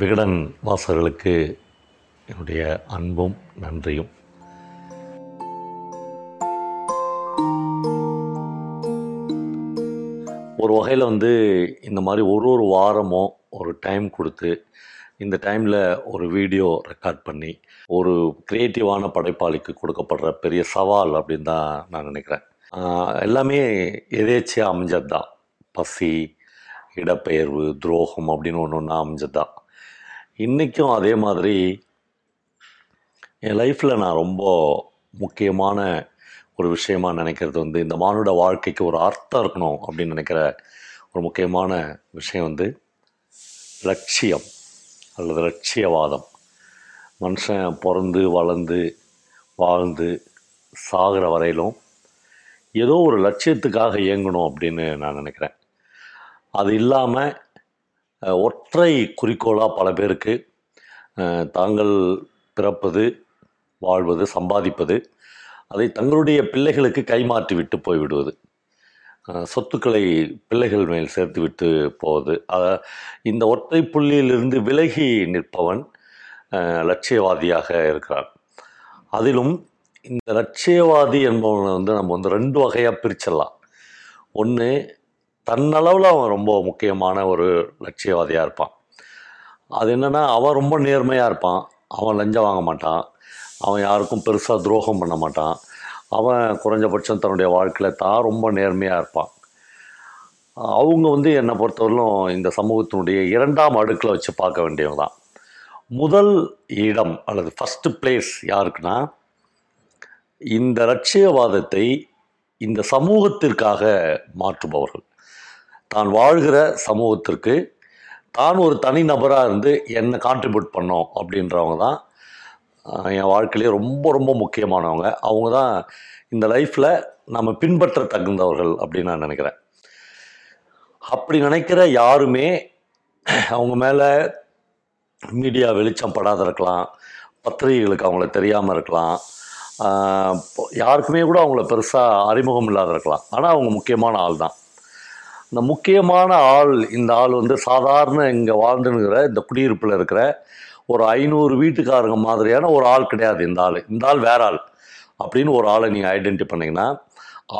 விகடன் வாசகர்களுக்கு என்னுடைய அன்பும் நன்றியும். ஒரு வகையில் வந்து இந்த மாதிரி ஒரு ஒரு வாரமும் ஒரு டைம் கொடுத்து இந்த டைமில் ஒரு வீடியோ ரெக்கார்ட் பண்ணி ஒரு க்ரியேட்டிவான படைப்பாளிக்கு கொடுக்கப்படுற பெரிய சவால் அப்படின்னு தான் நான் நினைக்கிறேன். எல்லாமே எதேச்சியாக அமைஞ்சது தான் பசி இடப்பெயர்வு துரோகம் அப்படின்னு ஒன்று ஒன்றா அமைஞ்சது தான் இன்றைக்கும் அதே மாதிரி என் லைஃப்பில் நான் ரொம்ப முக்கியமான ஒரு விஷயமா நினைக்கிறது வந்து இந்த மானுட வாழ்க்கைக்கு ஒரு அர்த்தம் இருக்கணும் அப்படின்னு நினைக்கிற ஒரு முக்கியமான விஷயம் வந்து லட்சியம் அல்லது லட்சியவாதம். மனுஷன் பிறந்து வளர்ந்து வாழ்ந்து சாகிற வரையிலும் ஏதோ ஒரு லட்சியத்துக்காக இயங்கணும் அப்படின்னு நான் நினைக்கிறேன். அது இல்லாமல் ஒற்றை குறிக்கோளாக பல பேருக்கு தாங்கள் பிறப்பது வாழ்வது சம்பாதிப்பது அதை தங்களுடைய பிள்ளைகளுக்கு கைமாற்றி விட்டு போய்விடுவது சொத்துக்களை பிள்ளைகள் மேல் சேர்த்து விட்டு போவது இந்த ஒற்றை புள்ளியிலிருந்து விலகி நிற்பவன் லட்சியவாதியாக இருக்கிறான். அதிலும் இந்த லட்சியவாதி என்பவனை வந்து நம்ம வந்து ரெண்டு வகையாக பிரிச்சிடலாம். ஒன்று தன்னளவில் அவன் ரொம்ப முக்கியமான ஒரு லட்சியவாதியாக இருப்பான். அது என்னென்னா அவன் ரொம்ப நேர்மையாக இருப்பான். அவன் லஞ்சம் வாங்க மாட்டான். அவன் யாருக்கும் பெருசாக துரோகம் பண்ண மாட்டான். அவன் குறைஞ்சபட்சம் தன்னுடைய வாழ்க்கையில் தான் ரொம்ப நேர்மையாக இருப்பான். அவங்க வந்து என்னை பொறுத்தவரையிலும் இந்த சமூகத்தினுடைய இரண்டாம் அடுக்கில் வச்சு பார்க்க வேண்டியவங்க தான் முதல் இடம் அல்லது ஃபஸ்ட்டு பிளேஸ் யாருக்குன்னா இந்த லட்சியவாதத்தை இந்த சமூகத்திற்காக மாற்றுபவர்கள். தான் வாழ்கிற சமூகத்திற்கு தான் ஒரு தனி நபராக இருந்து என்ன கான்ட்ரிபியூட் பண்ணோம் அப்படின்றவங்க தான் என் வாழ்க்கையிலே ரொம்ப ரொம்ப முக்கியமானவங்க. அவங்க தான் இந்த லைஃப்பில் நம்ம பின்பற்ற தகுந்தவர்கள் அப்படின்னு நான் நினைக்கிறேன். அப்படி நினைக்கிற யாருமே அவங்க மேலே மீடியா வெளிச்சம் படாத இருக்கலாம் பத்திரிகைகளுக்கு அவங்கள தெரியாமல் இருக்கலாம் யாருக்குமே கூட அவங்கள பெருசாக அறிமுகம் இல்லாத இருக்கலாம். ஆனால் அவங்க முக்கியமான ஆள் தான் இந்த முக்கியமான ஆள் இந்த ஆள் வந்து சாதாரண இங்கே வாழ்ந்துனுங்கிற இந்த குடியிருப்பில் இருக்கிற ஒரு ஐநூறு வீட்டுக்காரங்க மாதிரியான ஒரு ஆள் கிடையாது இந்த ஆள். இந்த ஆள் வேற ஆள். அப்படின்னு ஒரு ஆளை நீங்கள் ஐடென்டி பண்ணிங்கன்னா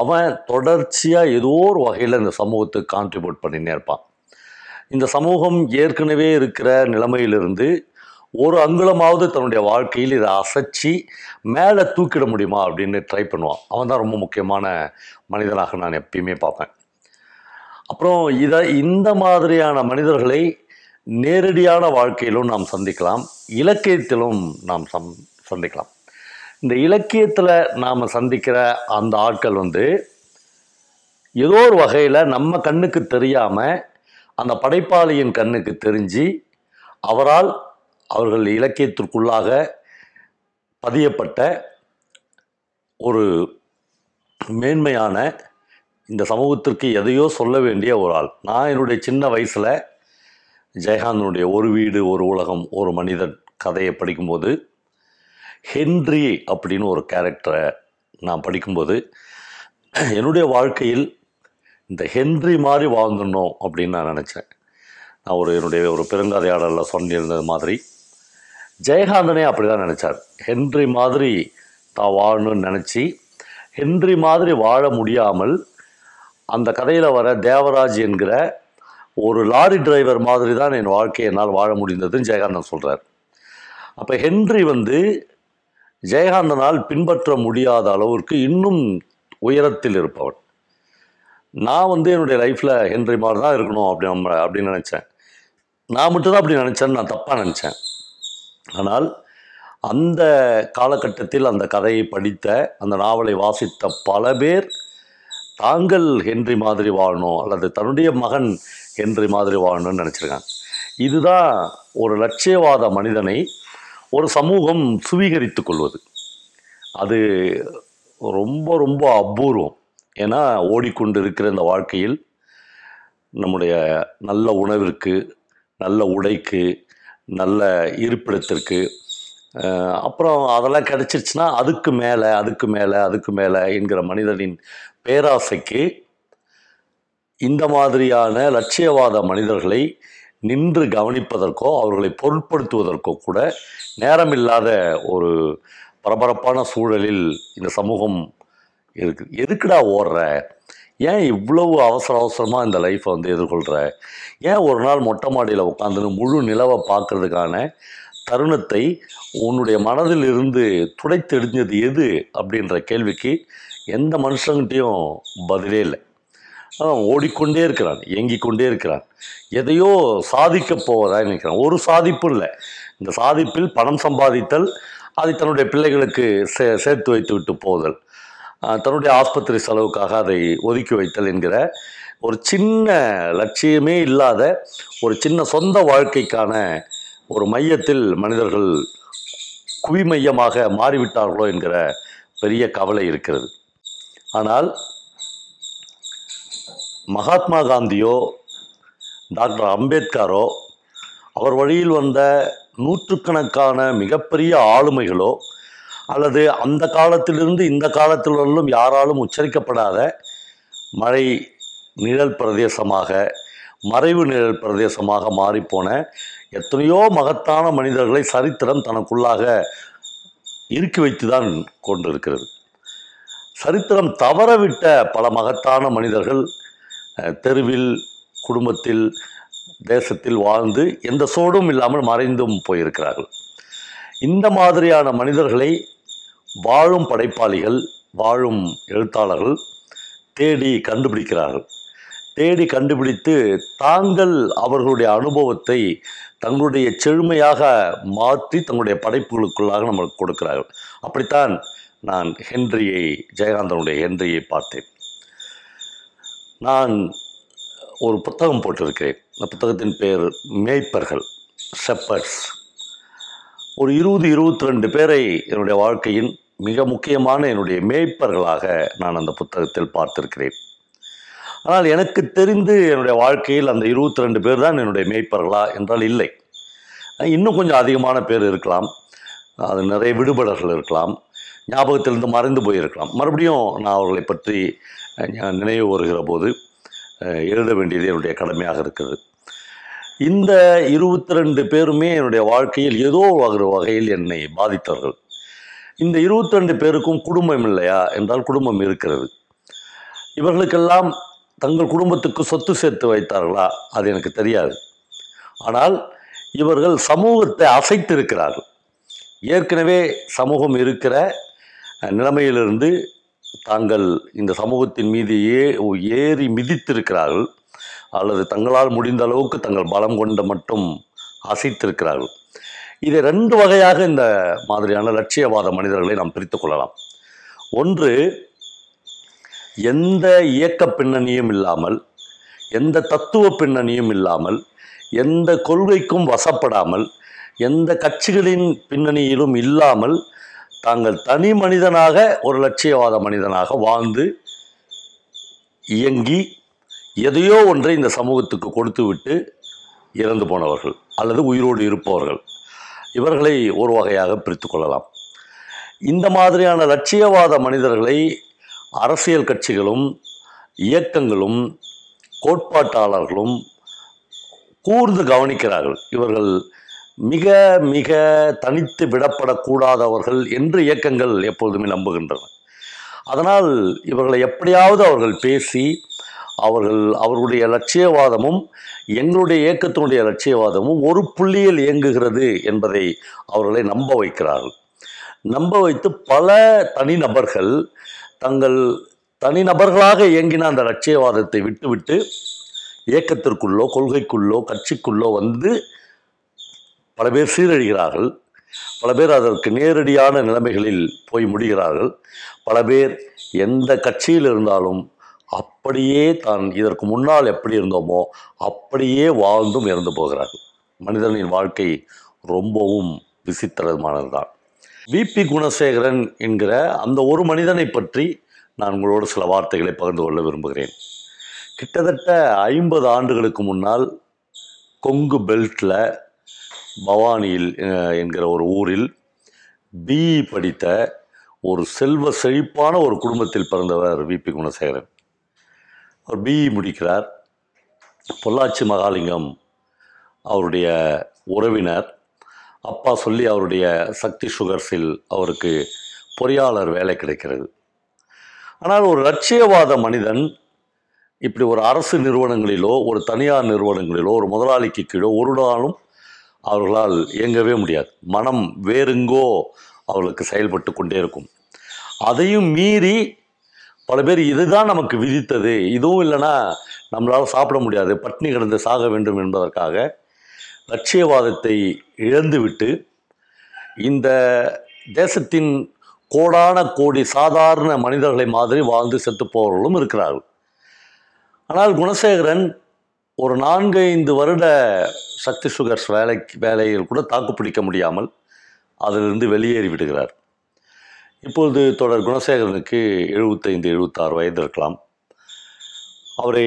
அவன் தொடர்ச்சியாக ஏதோ ஒரு வகையில் இந்த சமூகத்துக்கு கான்ட்ரிபியூட் பண்ணினே இருப்பான். இந்த சமூகம் ஏற்கனவே இருக்கிற நிலைமையிலிருந்து ஒரு அங்குலமாவது தன்னுடைய வாழ்க்கையில் இதை அசைச்சி மேலே தூக்கிட முடியுமா அப்படின்னு ட்ரை பண்ணுவான். அவன் தான் ரொம்ப முக்கியமான மனிதனாக நான் எப்பயுமே பார்ப்பேன். அப்புறம் இதை இந்த மாதிரியான மனிதர்களை நேரடியான வாழ்க்கையிலும் நாம் சந்திக்கலாம் இலக்கியத்திலும் நாம் சம் சந்திக்கலாம். இந்த இலக்கியத்தில் நாம் சந்திக்கிற அந்த ஆட்கள் வந்து ஏதோ ஒரு வகையில் நம்ம கண்ணுக்கு தெரியாமல் அந்த படைப்பாளியின் கண்ணுக்கு தெரிஞ்சு அவரால் அவர்கள் இலக்கியத்திற்குள்ளாக பதியப்பட்ட ஒரு மேன்மையான இந்த சமூகத்திற்கு எதையோ சொல்ல வேண்டிய ஒரு ஆள். நான் என்னுடைய சின்ன வயசில் ஜெயகாந்தனுடைய ஒரு வீடு ஒரு உலகம் ஒரு மனிதன் கதையை படிக்கும்போது ஹென்றி அப்படின்னு ஒரு கேரக்டரை நான் படிக்கும்போது என்னுடைய வாழ்க்கையில் இந்த ஹென்றி மாதிரி வாழ்ந்துடணும் அப்படின்னு நான் நினச்சேன். நான் ஒரு என்னுடைய ஒரு பெருங்கதையாடலில் சொல்லியிருந்தது மாதிரி. ஜெயகாந்தனே அப்படி தான் நினச்சார். ஹென்றி மாதிரி தான் வாழணும்னு நினச்சி ஹென்றி மாதிரி வாழ முடியாமல் அந்த கதையில் வர தேவராஜ் என்கிற ஒரு லாரி டிரைவர் மாதிரி தான் என் வாழ்க்கையை என்னால் வாழ முடிந்ததுன்னு ஜெயகாந்தன் சொல்கிறார் அப்போ ஹென்றி வந்து ஜெயகாந்தனால் பின்பற்ற முடியாத அளவிற்கு இன்னும் உயரத்தில் இருப்பவன். நான் வந்து என்னுடைய லைஃப்பில் ஹென்றி மாதிரி தான் இருக்கணும் அப்படி நம்ம அப்படின்னு நினச்சேன். நான் மட்டும்தான் அப்படி நினச்சேன்னு நான் தப்பாக நினச்சேன். ஆனால் அந்த காலகட்டத்தில் அந்த கதையை படித்த அந்த நாவலை வாசித்த பல பேர் தாங்கள் ஹென்றி மாதிரி வாழணும் அல்லது தன்னுடைய மகன் ஹென்றி மாதிரி வாழணும்னு நினச்சிருக்காங்க. இதுதான் ஒரு லட்சியவாத மனிதனை ஒரு சமூகம் சுவீகரித்து கொள்வது. அது ரொம்ப ரொம்ப அபூர்வம். ஏன்னா ஓடிக்கொண்டு இருக்கிற இந்த வாழ்க்கையில் நம்முடைய நல்ல உணவிற்கு நல்ல உடைக்கு நல்ல இருப்பிடத்திற்கு அப்புறம் அதெல்லாம் கிடச்சிருச்சுன்னா அதுக்கு மேலே அதுக்கு மேலே அதுக்கு மேலே என்கிற மனிதனின் பேராசைக்கு இந்த மாதிரியான லட்சியவாத மனிதர்களை நின்று கவனிப்பதற்கோ அவர்களை பொருட்படுத்துவதற்கோ கூட நேரமில்லாத ஒரு பரபரப்பான சூழலில் இந்த சமூகம் இருக்கு. எதுக்குடா ஓடுற? ஏன் இவ்வளவு அவசர அவசரமாக இந்த லைஃப்பை வந்து எதிர்கொள்கிற ஏன் ஒரு நாள் மொட்டை மாடியில் உட்காந்துன்னு முழு நிலவை பார்க்கறதுக்கான தருணத்தை உன்னுடைய மனதில் இருந்து துடைத்தெடுஞ்சது எது? அப்படின்ற கேள்விக்கு எந்த மனுஷங்கிட்டையும் பதிலே இல்லை. ஓடிக்கொண்டே இருக்கிறான் இயங்கிக் கொண்டே இருக்கிறான். எதையோ சாதிக்கப் போவதாக நினைக்கிறான். ஒரு சாதிப்பும் இல்லை. இந்த சாதிப்பில் பணம் சம்பாதித்தல் அதை தன்னுடைய பிள்ளைகளுக்கு சே சேர்த்து வைத்து விட்டு போதல் தன்னுடைய ஆஸ்பத்திரி செலவுக்காக அதை ஒதுக்கி வைத்தல் என்கிற ஒரு சின்ன லட்சியமே இல்லாத ஒரு சின்ன சொந்த வாழ்க்கைக்கான ஒரு மையத்தில் மனிதர்கள் குவிமையமாக மாறிவிட்டார்களோ என்கிற பெரிய கவலை இருக்கிறது. ஆனால் மகாத்மா காந்தியோ டாக்டர் அம்பேத்கரோ அவர் வழியில் வந்த நூற்றுக்கணக்கான மிகப்பெரிய ஆளுமைகளோ அல்லது அந்த காலத்திலிருந்து இந்த காலத்தில் வரலும் யாராலும் உச்சரிக்கப்படாத மழை நிழல் பிரதேசமாக மறைவு நிழல் பிரதேசமாக மாறிப்போன எத்தனையோ மகத்தான மனிதர்களை சரித்திரம் தனக்குள்ளாக இறுக்கி வைத்து தான் கொண்டிருக்கிறது. சரித்திரம் தவறவிட்ட பல மகத்தான மனிதர்கள் தெருவில் குடும்பத்தில் தேசத்தில் வாழ்ந்து எந்த சோடும் இல்லாமல் மறைந்தும் போயிருக்கிறார்கள். இந்த மாதிரியான மனிதர்களை வாழும் படைப்பாளிகள் வாழும் எழுத்தாளர்கள் தேடி கண்டுபிடிக்கிறார்கள். தேடி கண்டுபிடித்து தாங்கள் அவர்களுடைய அனுபவத்தை தங்களுடைய செழுமையாக மாற்றி தங்களுடைய படைப்புகளுக்குள்ளாக நம்மளுக்கு கொடுக்கிறார்கள். அப்படித்தான் நான் ஹென்ரியை ஜெயகாந்தனுடைய ஹென்ரியை பார்த்தேன். நான் ஒரு புத்தகம் போட்டிருக்கிறேன். அந்த புத்தகத்தின் பெயர் மேய்ப்பர்கள் ஷெப்பர்ஸ் ஒரு இருபது இருபத்தி ரெண்டு பேரை என்னுடைய வாழ்க்கையின் மிக முக்கியமான என்னுடைய மேய்ப்பர்களாக நான் அந்த புத்தகத்தில் பார்த்திருக்கிறேன். ஆனால் எனக்கு தெரிந்து என்னுடைய வாழ்க்கையில் அந்த இருபத்தி ரெண்டு பேர் தான் என்னுடைய மேய்ப்பர்களா என்றால் இல்லை. இன்னும் கொஞ்சம் அதிகமான பேர் இருக்கலாம். அது நிறைய விடுபடர்கள் இருக்கலாம். ஞாபகத்திலிருந்து மறைந்து போயிருக்கலாம். மறுபடியும் நான் அவர்களை பற்றி நினைவு வருகிற போது எழுத வேண்டியது என்னுடைய கடமையாக இருக்கிறது. இந்த இருபத்தி ரெண்டு பேருமே என்னுடைய வாழ்க்கையில் ஏதோ ஒரு வகையில் என்னை பாதித்தவர்கள். இந்த இருபத்தி ரெண்டு பேருக்கும் குடும்பம் இல்லையா? என்றால் குடும்பம் இருக்கிறது. இவர்களுக்கெல்லாம் தங்கள் குடும்பத்துக்கு சொத்து சேர்த்து வைத்தார்களா? அது எனக்கு தெரியாது. ஆனால் இவர்கள் சமூகத்தை அசைத்திருக்கிறார்கள். ஏற்கனவே சமூகம் இருக்கிற நிலைமையிலிருந்து தாங்கள் இந்த சமூகத்தின் மீது ஏ ஏறி மிதித்திருக்கிறார்கள் அல்லது தங்களால் முடிந்த அளவுக்கு தங்கள் பலம் கொண்டு மட்டும் அசைத்திருக்கிறார்கள். இதை ரெண்டு வகையாக இந்த மாதிரியான லட்சியவாத மனிதர்களை நாம் பிரித்து கொள்ளலாம். ஒன்று எந்த இயக்க பின்னணியும் இல்லாமல் எந்த தத்துவ பின்னணியும் இல்லாமல் எந்த கொள்கைக்கும் வசப்படாமல் எந்த கட்சிகளின் பின்னணியிலும் இல்லாமல் தாங்கள் தனி மனிதனாக ஒரு லட்சியவாத மனிதனாக வாழ்ந்து இயங்கி எதையோ ஒன்றை இந்த சமூகத்துக்கு கொடுத்துவிட்டு இறந்து போனவர்கள் அல்லது உயிரோடு இருப்பவர்கள். இவர்களை ஒரு வகையாக பிரித்து கொள்ளலாம். இந்த மாதிரியான லட்சியவாத மனிதர்களை அரசியல் கட்சிகளும் இயக்கங்களும் கோட்பாட்டாளர்களும் கூர்ந்து கவனிக்கிறார்கள். இவர்கள் மிக மிக தனித்து விடப்படக்கூடாதவர்கள் என்று இயக்கங்கள் எப்பொழுதுமே நம்புகின்றன. அதனால் இவர்களை எப்படியாவது அவர்கள் பேசி அவர்கள் அவர்களுடைய லட்சியவாதமும் எங்களுடைய இயக்கத்தினுடைய லட்சியவாதமும் ஒரு புள்ளியில் இயங்குகிறது என்பதை அவர்களை நம்ப வைக்கிறார்கள். நம்ப வைத்து பல தனிநபர்கள் தங்கள் தனிநபர்களாக இயங்கின அந்த லட்சியவாதத்தை விட்டுவிட்டு இயக்கத்திற்குள்ளோ கொள்கைக்குள்ளோ கட்சிக்குள்ளோ வந்து பல பேர் சீரழிகிறார்கள். பல பேர் அதற்கு நேரடியான நிலைமைகளில் போய் முடிகிறார்கள். பல பேர் எந்த கட்சியில் இருந்தாலும் அப்படியே தான் இதற்கு முன்னால் எப்படி இருந்தோமோ அப்படியே வாழ்ந்தும் இறந்து போகிறார்கள். மனிதனின் வாழ்க்கை ரொம்பவும் விசித்திரமானதுதான். விபி குணசேகரன் என்கிற அந்த ஒரு மனிதனை பற்றி நான் உங்களோடு சில வார்த்தைகளை பகிர்ந்து கொள்ள விரும்புகிறேன். கிட்டத்தட்ட ஐம்பது ஆண்டுகளுக்கு முன்னால் கொங்கு பெல்ட்டில் பவானியில் என்கிற ஒரு ஊரில் பிஇ படித்த ஒரு செல்வ செழிப்பான ஒரு குடும்பத்தில் பிறந்தவர் விபி குணசேகரன். அவர் பிஇ முடிக்கிறார். பொள்ளாச்சி மகாலிங்கம் அவருடைய உறவினர். அப்பா சொல்லி அவருடைய சக்தி சுகர்ஸில் அவருக்கு பொறியாளர் வேலை கிடைக்கிறது. ஆனால் ஒரு லட்சியவாத மனிதன் இப்படி ஒரு அரசு நிறுவனங்களிலோ ஒரு தனியார் நிறுவனங்களிலோ ஒரு முதலாளிக்கு கீழோ ஒரு நாளும் அவர்களால் இயங்கவே முடியாது. மனம் வேறுங்கோ அவர்களுக்கு செயல்பட்டு கொண்டே இருக்கும். அதையும் மீறி பல பேர் இதுதான் நமக்கு விதித்தது. இதுவும் இல்லைன்னா நம்மளால் சாப்பிட முடியாது. பட்னி கிடந்து சாக வேண்டும் என்பதற்காக லட்சியவாதத்தை இழந்துவிட்டு இந்த தேசத்தின் கோடான கோடி சாதாரண மனிதர்களை மாதிரி வாழ்ந்து செத்து போவர்களும் இருக்கிறார்கள். ஆனால் குணசேகரன் ஒரு நான்கைந்து வருட சக்தி சுகர்ஸ் வேலைக்கு வேலையில் கூட தாக்கு பிடிக்க முடியாமல் அதிலிருந்து வெளியேறி விடுகிறார். இப்பொழுது தொடர் குணசேகரனுக்கு எழுபத்தைந்து எழுபத்தாறு வயது இருக்கலாம். அவரை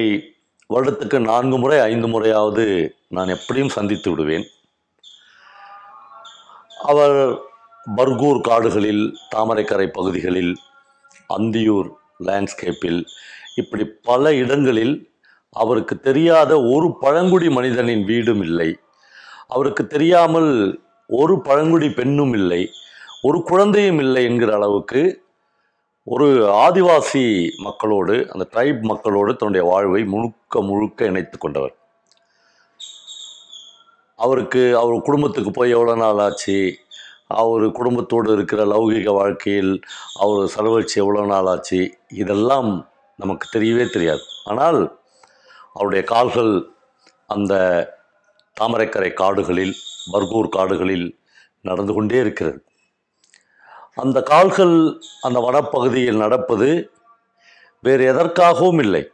வருடத்துக்கு நான்கு முறை ஐந்து முறையாவது நான் எப்படியும் சந்தித்து விடுவேன். அவர் பர்கூர் காடுகளில் தாமரைக்கரை பகுதிகளில் அந்தியூர் லேண்ட்ஸ்கேப்பில் இப்படி பல இடங்களில் அவருக்கு தெரியாத ஒரு பழங்குடி மனிதனின் வீடும் இல்லை. அவருக்கு தெரியாமல் ஒரு பழங்குடி பெண்ணும் இல்லை. ஒரு குழந்தையும் இல்லை என்கிற அளவுக்கு ஒரு ஆதிவாசி மக்களோடு அந்த ட்ரைப் மக்களோடு தன்னுடைய வாழ்வை முழுக்க முழுக்க இணைத்து கொண்டவர். அவருக்கு அவர் குடும்பத்துக்கு போய் எவ்வளோ நாள் ஆச்சு? அவர் குடும்பத்தோடு இருக்கிற லௌகிக வாழ்க்கையில் அவர் செலவழிச்சு எவ்வளோ நாள் ஆச்சு? இதெல்லாம் நமக்கு தெரியவே தெரியாது. ஆனால் அவருடைய கால்கள் அந்த தாமரைக்கரை காடுகளில் பர்கூர் காடுகளில் நடந்து கொண்டே இருக்கிறது. அந்த கால்கள் அந்த வனப்பகுதியில் நடப்பது வேறு எதற்காகவும் இல்லை.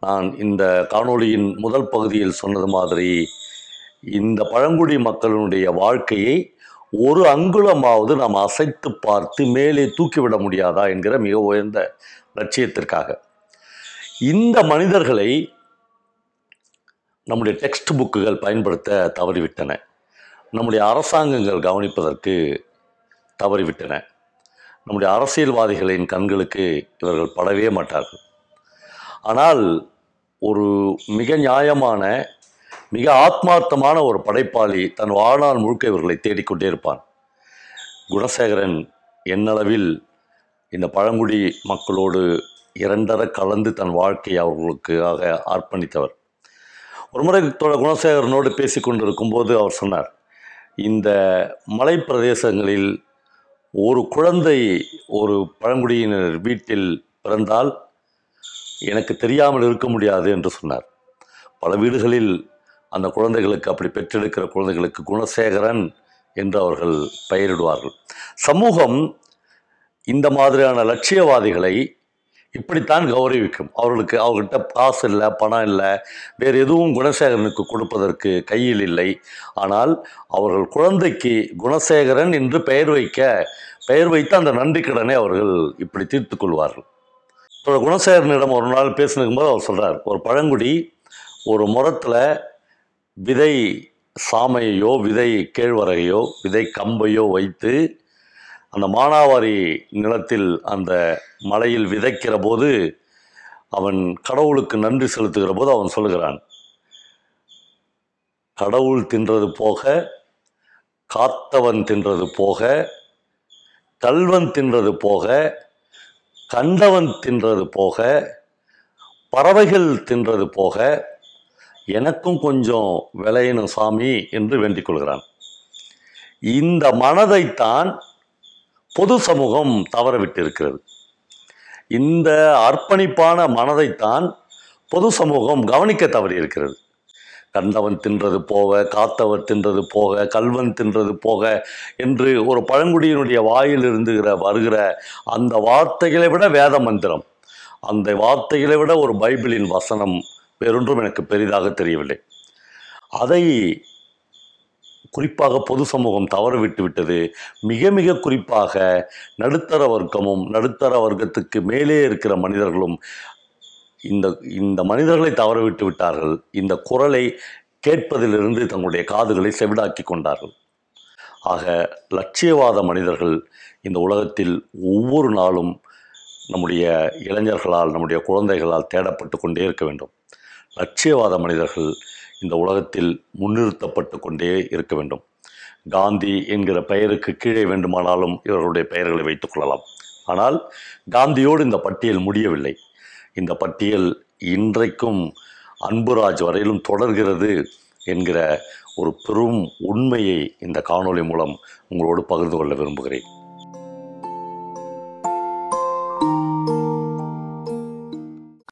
நான் இந்த காணொளியின் முதல் பகுதியில் சொன்னது மாதிரி இந்த பழங்குடி மக்களினுடைய வாழ்க்கையை ஒரு அங்குலமாவது நாம் அசைத்து பார்த்து மேலே தூக்கிவிட முடியாதா என்கிற மிக உயர்ந்த லட்சியத்திற்காக. இந்த மனிதர்களை நம்முடைய டெக்ஸ்ட் புக்குகள் பயன்படுத்த தவறிவிட்டன. நம்முடைய அரசாங்கங்கள் கவனிப்பதற்கு தவறிவிட்டன. நம்முடைய அரசியல்வாதிகளின் கண்களுக்கு இவர்கள் படவே மாட்டார்கள். ஆனால் ஒரு மிக நியாயமான மிக ஆத்மார்த்தமான ஒரு படைப்பாளி தன் வாழ்நாள் முழுக்க இவர்களை தேடிக்கொண்டே இருப்பான். குணசேகரன் என்னளவில் இந்த பழங்குடி மக்களோடு இரண்டர கலந்து தன் வாழ்க்கையை அவர்களுக்காக அர்ப்பணித்தவர். ஒரு முறை தோழர் குணசேகரனோடு பேசி கொண்டிருக்கும்போது அவர் சொன்னார் இந்த மலை பிரதேசங்களில் ஒரு குழந்தை ஒரு பழங்குடியினர் வீட்டில் பிறந்தால் எனக்கு தெரியாமல் இருக்க முடியாது என்று சொன்னார். பல வீடுகளில் அந்த குழந்தைகளுக்கு அப்படி பெற்றெடுக்கிற குழந்தைகளுக்கு குணசேகரன் என்று அவர்கள் பெயரிடுவார்கள். சமூகம் இந்த மாதிரியான லட்சியவாதிகளை இப்படித்தான் கௌரவிக்கும். அவர்களுக்கு அவர்கிட்ட காசு இல்லை பணம் இல்லை வேறு எதுவும் குணசேகரனுக்கு கொடுப்பதற்கு கையில் இல்லை. ஆனால் அவர்கள் குழந்தைக்கு குணசேகரன் என்று பெயர் வைக்க பெயர் வைத்து அந்த நன்றி கடனை அவர்கள் இப்படி தீர்த்து கொள்வார்கள். இப்போ குணசேகரனிடம் ஒரு நாள் பேசினுக்கும்போது அவர் சொல்கிறார் ஒரு பழங்குடி ஒரு முரத்தில் விதை சாமையோ விதை கேழ்வரகையோ விதை கம்பையோ வைத்து அந்த மானாவாரி நிலத்தில் அந்த மலையில் விதைக்கிற போது அவன் கடவுளுக்கு நன்றி செலுத்துகிற போது அவன் சொல்லுகிறான் கடவுள் தின்றது போக காத்தவன் தின்றது போக கல்வன் தின்றது போக கண்டவன் தின்றது போக பறவைகள் தின்றது போக எனக்கும் கொஞ்சம் விளையணும் சாமி என்று வேண்டிக் கொள்கிறான். இந்த மனதைத்தான் பொது சமூகம் தவறவிட்டு இருக்கிறது இந்த அர்ப்பணிப்பான மனதைத்தான் பொது சமூகம் கவனிக்க தவறி இருக்கிறது கண்டவன் தின்றது போக காத்தவர் தின்றது போக கல்வன் தின்றது போக என்று ஒரு பழங்குடியினுடைய வாயில் இருந்துகிற வருகிற அந்த வார்த்தைகளை விட வேத மந்திரம் அந்த வார்த்தைகளை விட ஒரு பைபிளின் வசனம் வேறொன்றும் எனக்கு பெரிதாக தெரியவில்லை. அதை குறிப்பாக பொது சமூகம் தவறவிட்டு விட்டது. மிக மிக குறிப்பாக நடுத்தர வர்க்கமும் நடுத்தர வர்க்கத்துக்கு மேலே இருக்கிற மனிதர்களும் இந்த இந்த மனிதர்களை தவறவிட்டு விட்டார்கள். இந்த குரலை கேட்பதிலிருந்து தங்களுடைய காதுகளை செவிடாக்கி கொண்டார்கள். ஆக லட்சியவாத மனிதர்கள் இந்த உலகத்தில் ஒவ்வொரு நாளும் நம்முடைய இளைஞர்களால் நம்முடைய குழந்தைகளால் தேடப்பட்டு கொண்டே இருக்க வேண்டும். லட்சியவாத மனிதர்கள் இந்த உலகத்தில் முன்னிறுத்தப்பட்டு கொண்டே இருக்க வேண்டும். காந்தி என்கிற பெயருக்கு கீழே வேண்டுமானாலும் இவர்களுடைய பெயர்களை வைத்துக் கொள்ளலாம். ஆனால் காந்தியோடு இந்த பட்டியல் முடியவில்லை. இந்த பட்டியல் இன்றைக்கும் அன்புராஜ் வரையிலும் தொடர்கிறது என்கிற ஒரு பெரும் உண்மையை இந்த காணொளி மூலம் உங்களோடு பகிர்ந்து கொள்ள விரும்புகிறேன்.